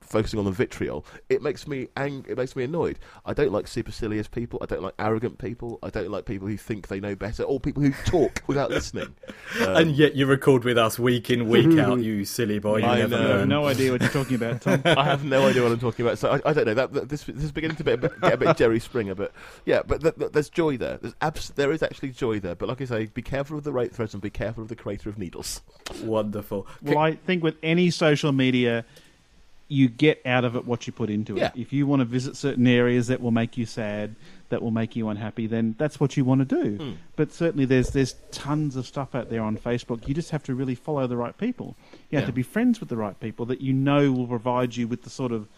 focusing on the vitriol, it makes me ang- it makes me annoyed. I don't like supercilious people. I don't like arrogant people. I don't like people who think they know better or people who talk without listening. Um, and yet you record with us week in, week out, you silly boy. You I never know. learn. no idea what you're talking about, Tom. I have no idea what I'm talking about. So I, I don't know. That, that this, this is beginning to be a bit, get a bit Jerry Springer, but yeah, but th- th- there's joy there. There's abs- there is actually joy there. But like I say, be careful of the right threads and be careful of the Crater of Needles. Wonderful. Well, I think with any social media, you get out of it what you put into it. Yeah. If you want to visit certain areas that will make you sad, that will make you unhappy, then that's what you want to do. Hmm. But certainly, there's there's tons of stuff out there on Facebook. You just have to really follow the right people. You have Yeah. to be friends with the right people that you know will provide you with the sort of,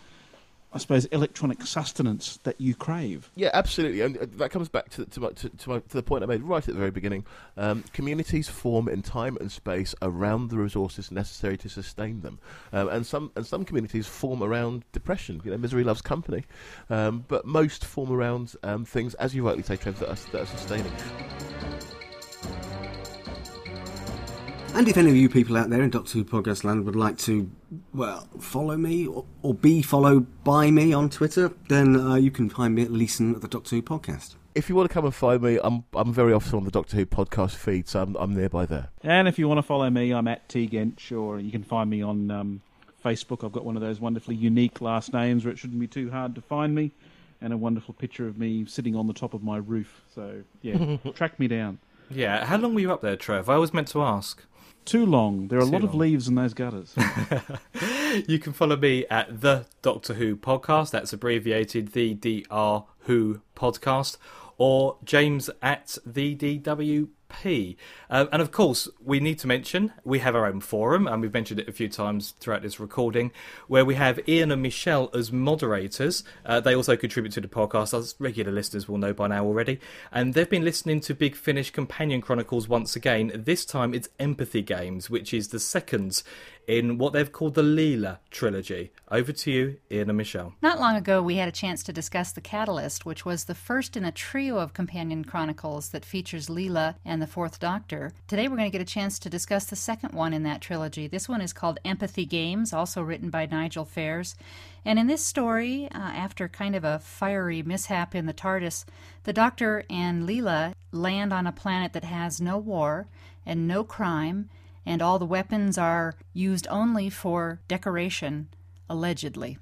I suppose, electronic sustenance that you crave. Yeah, absolutely, and uh, that comes back to to, my, to, to, my, to the point I made right at the very beginning. Um, communities form in time and space around the resources necessary to sustain them, um, and some and some communities form around depression. You know, misery loves company, um, but most form around um, things, as you rightly say, Trev, that are, that are sustaining. And if any of you people out there in Doctor Who Podcast Land would like to, well, follow me or, or be followed by me on Twitter, then uh, you can find me at Leeson at the Doctor Who Podcast. If you want to come and find me, I'm I'm very often on the Doctor Who podcast feed, so I'm I'm nearby there. And if you want to follow me, I'm at T Gench, or you can find me on um, Facebook. I've got one of those wonderfully unique last names where it shouldn't be too hard to find me, and a wonderful picture of me sitting on the top of my roof. So yeah, track me down. Yeah, how long were you up there, Trev? I was meant to ask. Too long. There are a Too lot of leaves in those gutters. You can follow me at the Doctor Who podcast. That's abbreviated the DR Who podcast, or James at the DWP. Uh, and of course, we need to mention we have our own forum, and we've mentioned it a few times throughout this recording, where we have Ian and Michelle as moderators. Uh, they also contribute to the podcast, as regular listeners will know by now already. And they've been listening to Big Finish Companion Chronicles once again. This time it's Empathy Games, which is the second in what they've called the Leela trilogy. Over to you, Ian and Michelle. Not long ago, we had a chance to discuss The Catalyst, which was the first in a trio of companion chronicles that features Leela and the Fourth Doctor. Today, we're going to get a chance to discuss the second one in that trilogy. This one is called Empathy Games, also written by Nigel Fairs. And in this story, uh, after kind of a fiery mishap in the TARDIS, the Doctor and Leela land on a planet that has no war and no crime, and all the weapons are used only for decoration, allegedly.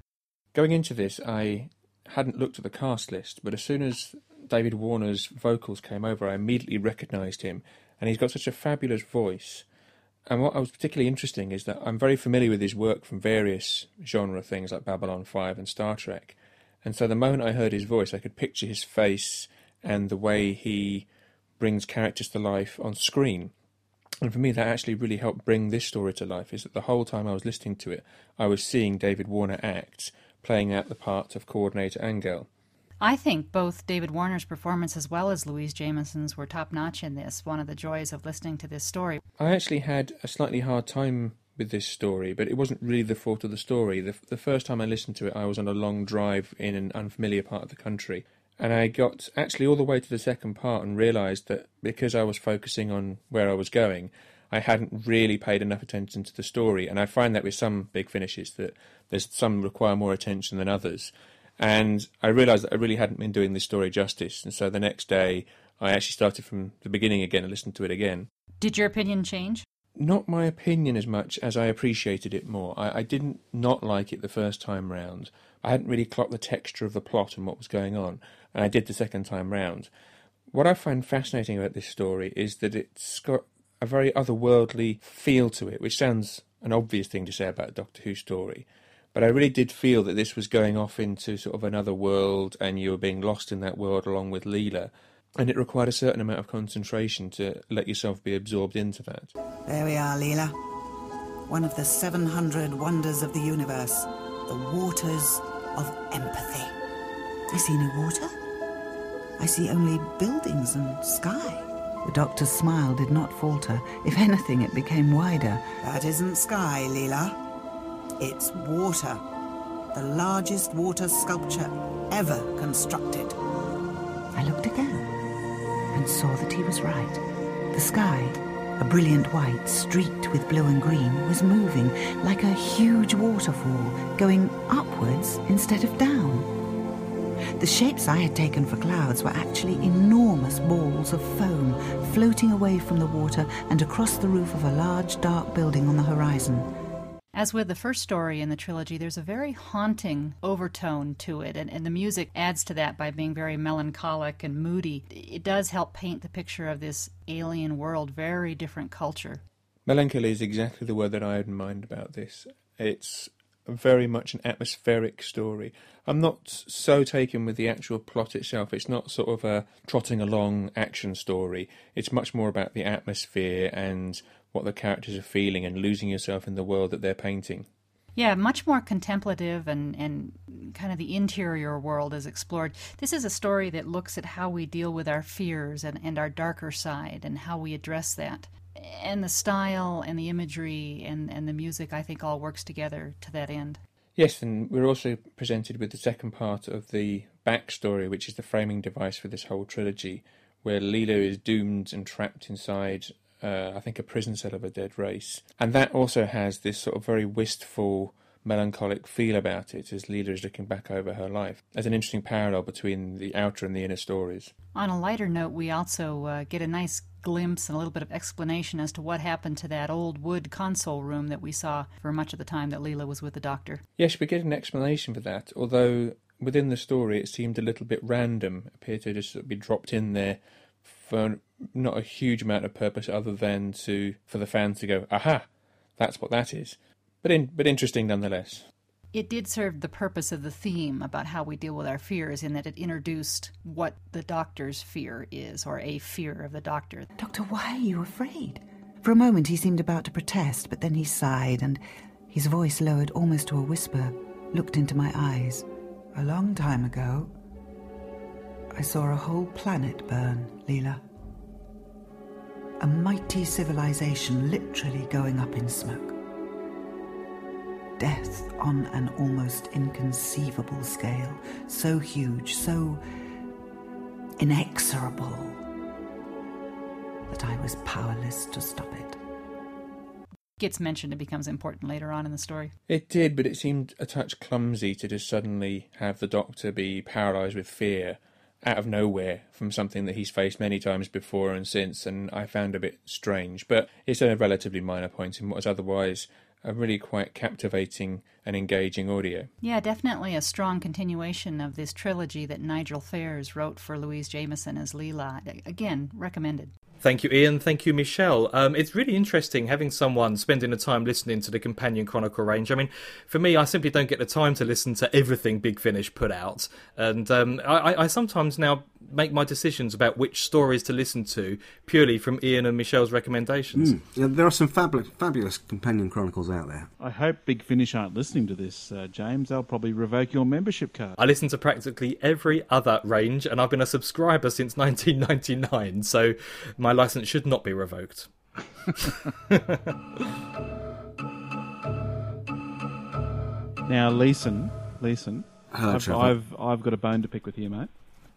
Going into this, I hadn't looked at the cast list, but as soon as David Warner's vocals came over, I immediately recognised him, and he's got such a fabulous voice. And what was particularly interesting is that I'm very familiar with his work from various genre things like Babylon 5 and Star Trek. And so the moment I heard his voice, I could picture his face and the way he brings characters to life on screen. And for me, that actually really helped bring this story to life. Is that the whole time I was listening to it, I was seeing David Warner act, playing out the part of coordinator Angel. I think both David Warner's performance as well as Louise Jameson's were top notch in this. One of the joys of listening to this story. I actually had a slightly hard time with this story, but it wasn't really the fault of the story. The, the first time I listened to it, I was on a long drive in an unfamiliar part of the country. And I got actually all the way to the second part and realised that because I was focusing on where I was going, I hadn't really paid enough attention to the story. And I find that with some big finishes that there's some require more attention than others. And I realised that I really hadn't been doing this story justice. And so the next day, I actually started from the beginning again and listened to it again. Did your opinion change? Not my opinion as much as I appreciated it more. I, I didn't not like it the first time round. I hadn't really clocked the texture of the plot and what was going on, and I did the second time round. What I find fascinating about this story is that it's got a very otherworldly feel to it, which sounds an obvious thing to say about a Doctor Who story. But I really did feel that this was going off into sort of another world, and you were being lost in that world along with Leela. And it required a certain amount of concentration to let yourself be absorbed into that. There we are, Leela. One of the 700 wonders of the universe. The waters of empathy. I see no water. I see only buildings and sky. The doctor's smile did not falter. If anything, it became wider. That isn't sky, Leela. It's water. The largest water sculpture ever constructed. I looked again and saw that he was right. The sky, a brilliant white streaked with blue and green, was moving like a huge waterfall, going upwards instead of down. The shapes I had taken for clouds were actually enormous balls of foam floating away from the water and across the roof of a large dark building on the horizon. As with the first story in the trilogy, there's a very haunting overtone to it, and, and the music adds to that by being very melancholic and moody. It does help paint the picture of this alien world, very different culture. Melancholy is exactly the word that I had in mind about this. It's very much an atmospheric story. I'm not so taken with the actual plot itself. It's not sort of a trotting along action story. It's much more about the atmosphere and what the characters are feeling and losing yourself in the world that they're painting. Yeah, much more contemplative and, and kind of the interior world is explored. This is a story that looks at how we deal with our fears and, and our darker side and how we address that. And the style and the imagery and, and the music, I think, all works together to that end. Yes, and we're also presented with the second part of the backstory, which is the framing device for this whole trilogy, where Leela is doomed and trapped inside uh, I think, a prison cell of a dead race. And that also has this sort of very wistful, melancholic feel about it as Leela is looking back over her life. There's an interesting parallel between the outer and the inner stories. On a lighter note, we also uh, get a nice glimpse and a little bit of explanation as to what happened to that old wood console room that we saw for much of the time that Leela was with the doctor. Yes, we get an explanation for that, although within the story it seemed a little bit random. Appeared to just be dropped in there for not a huge amount of purpose other than to for the fans to go, aha, that's what that is. But in, but interesting nonetheless. It did serve the purpose of the theme about how we deal with our fears in that it introduced what the doctor's fear is, or a fear of the doctor. Doctor, why are you afraid? For a moment he seemed about to protest, but then he sighed and his voice lowered almost to a whisper, looked into my eyes. A long time ago, I saw a whole planet burn, Leela. A mighty civilization literally going up in smoke. Death on an almost inconceivable scale, so huge, so inexorable, that I was powerless to stop it. Gets mentioned and becomes important later on in the story. It did, but it seemed a touch clumsy to just suddenly have the doctor be paralysed with fear out of nowhere from something that he's faced many times before and since, and I found a bit strange. But it's a relatively minor point in what is otherwise a really quite captivating and engaging audio. Yeah, definitely a strong continuation of this trilogy that Nigel Fairs wrote for Louise Jameson as Leela. Again, recommended. Thank you, Ian. Thank you, Michelle. Um, it's really interesting having someone spending the time listening to the Companion Chronicle range. I mean, for me, I simply don't get the time to listen to everything Big Finish put out, and um, I, I, sometimes now make my decisions about which stories to listen to purely from Ian and Michelle's recommendations. Mm. Yeah, there are some fabulous, fabulous Companion Chronicles out there. I hope Big Finish aren't listening to this, uh, James. They'll probably revoke your membership card. I listen to practically every other range, and I've been a subscriber since 1999, so my license should not be revoked. now, Leeson, Leeson, Hello, I've, I've, I've got a bone to pick with you, mate.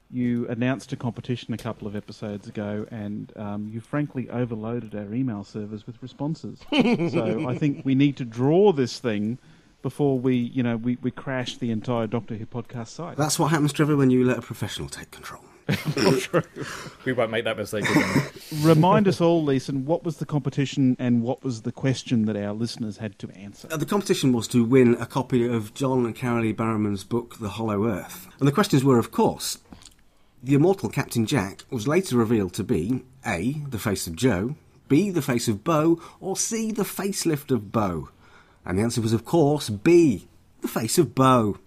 You announced a competition a couple of episodes ago, and um, you frankly overloaded our email servers with responses. so I think we need to draw this thing before we, you know, we, we crash the entire Doctor Who podcast site. That's what happens, Trevor, when you let a professional take control. we won't make that mistake again. Remind us all, Leeson, what was the competition and what was the question that our listeners had to answer? Uh, the competition was to win a copy of John and Carolee Barrowman's book, The Hollow Earth. And the questions were, of course, the immortal Captain Jack was later revealed to be A. the face of Joe, B. the face of Bo, or C. the facelift of Bo. And the answer was, of course, B. the face of Bo.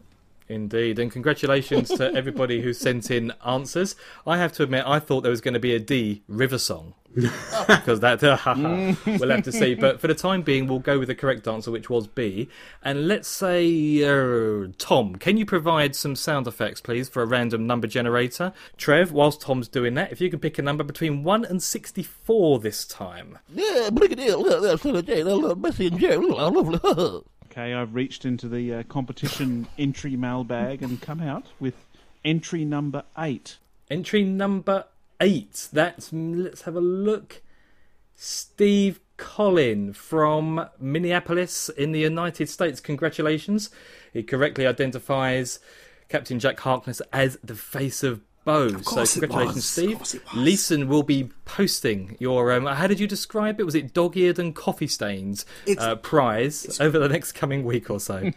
Indeed, and congratulations to everybody who sent in answers. I have to admit, I thought there was going to be a D River Song because that we'll have to see. But for the time being, we'll go with the correct answer, which was B. And let's say, uh, Tom, can you provide some sound effects, please, for a random number generator? Trev, whilst Tom's doing that, if you can pick a number between one and sixty-four this time. Yeah, look at it. Okay, I've reached into the uh, competition entry mailbag and come out with entry number eight. Entry number eight. That's let's have a look. Steve Collin from Minneapolis in the United States. Congratulations. He correctly identifies Captain Jack Harkness as the face of So congratulations, Steve. Leeson will be posting your. Um, how did you describe it? Was it dog-eared and coffee stains uh, prize over the next coming week or so?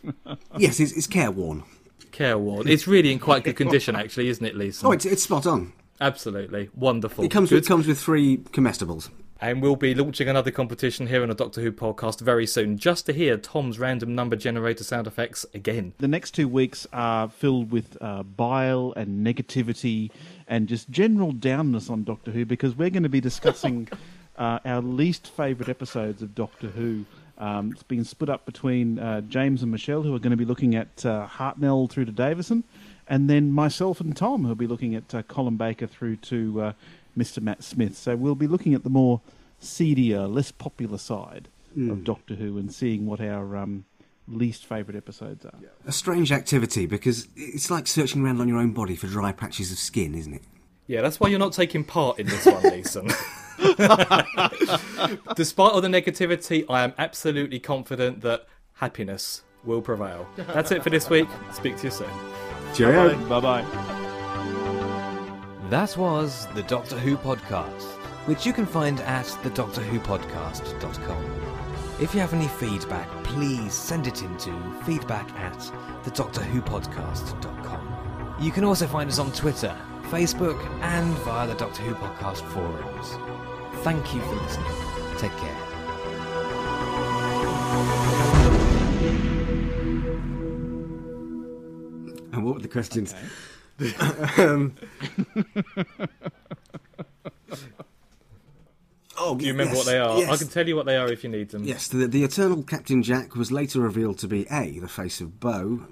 yes, it's, it's careworn. Careworn. It's really in quite good condition, actually, isn't it, Leeson? Oh, it's, it's spot on. Absolutely wonderful. It comes with, comes with three comestibles. And we'll be launching another competition here on a Doctor Who podcast very soon, just to hear Tom's random number generator sound effects again. The next two weeks are filled with uh, bile and negativity and just general downness on Doctor Who because we're going to be discussing uh, our least favourite episodes of Doctor Who. Um, it's been split up between uh, James and Michelle, who are going to be looking at uh, Hartnell through to Davison, and then myself and Tom, who will be looking at uh, Colin Baker through to uh, Mr. Matt Smith. So we'll be looking at the more seedier, less popular side mm. of Doctor Who and seeing what our um, least favourite episodes are. A strange activity because it's like searching around on your own body for dry patches of skin, isn't it? Yeah, that's why you're not taking part in this one, Leeson. Despite all the negativity, I am absolutely confident that happiness will prevail. That's it for this week. Speak to you soon. Cheerio. Bye bye. That was the Doctor Who podcast, which you can find at thedoctorwhopodcast.com. If you have any feedback, please send it in to feedback at thedoctorwhopodcast.com. You can also find us on Twitter, Facebook, and via the Doctor Who podcast forums. Thank you for listening. Take care. And what were the questions? Okay um, oh, Do you remember yes, what they are? Yes. I can tell you what they are if you need them. Yes, the, the Eternal Captain Jack was later revealed to be A, the face of Bo,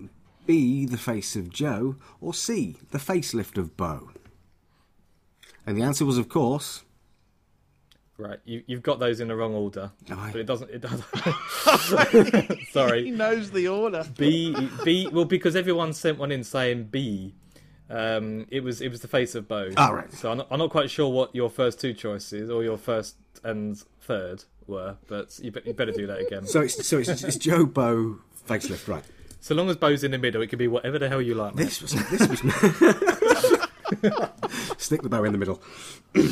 B, the face of Joe, or C, the facelift of Bo. And the answer was, of course, Right, you, have got those in the wrong order, oh, but it doesn't. It doesn't. Sorry, he knows the order. B B. Well, because everyone sent one in saying B. Um, it was it was the face of Bo. Oh, right. So I'm not, I'm not quite sure what your first two choices or your first and third were, but you, you better do that again. So it's so it's, it's Joe Bo facelift, right? So long as Bo's in the middle, it could be whatever the hell you like. Mate. This was this was. Stick the Bo in the middle.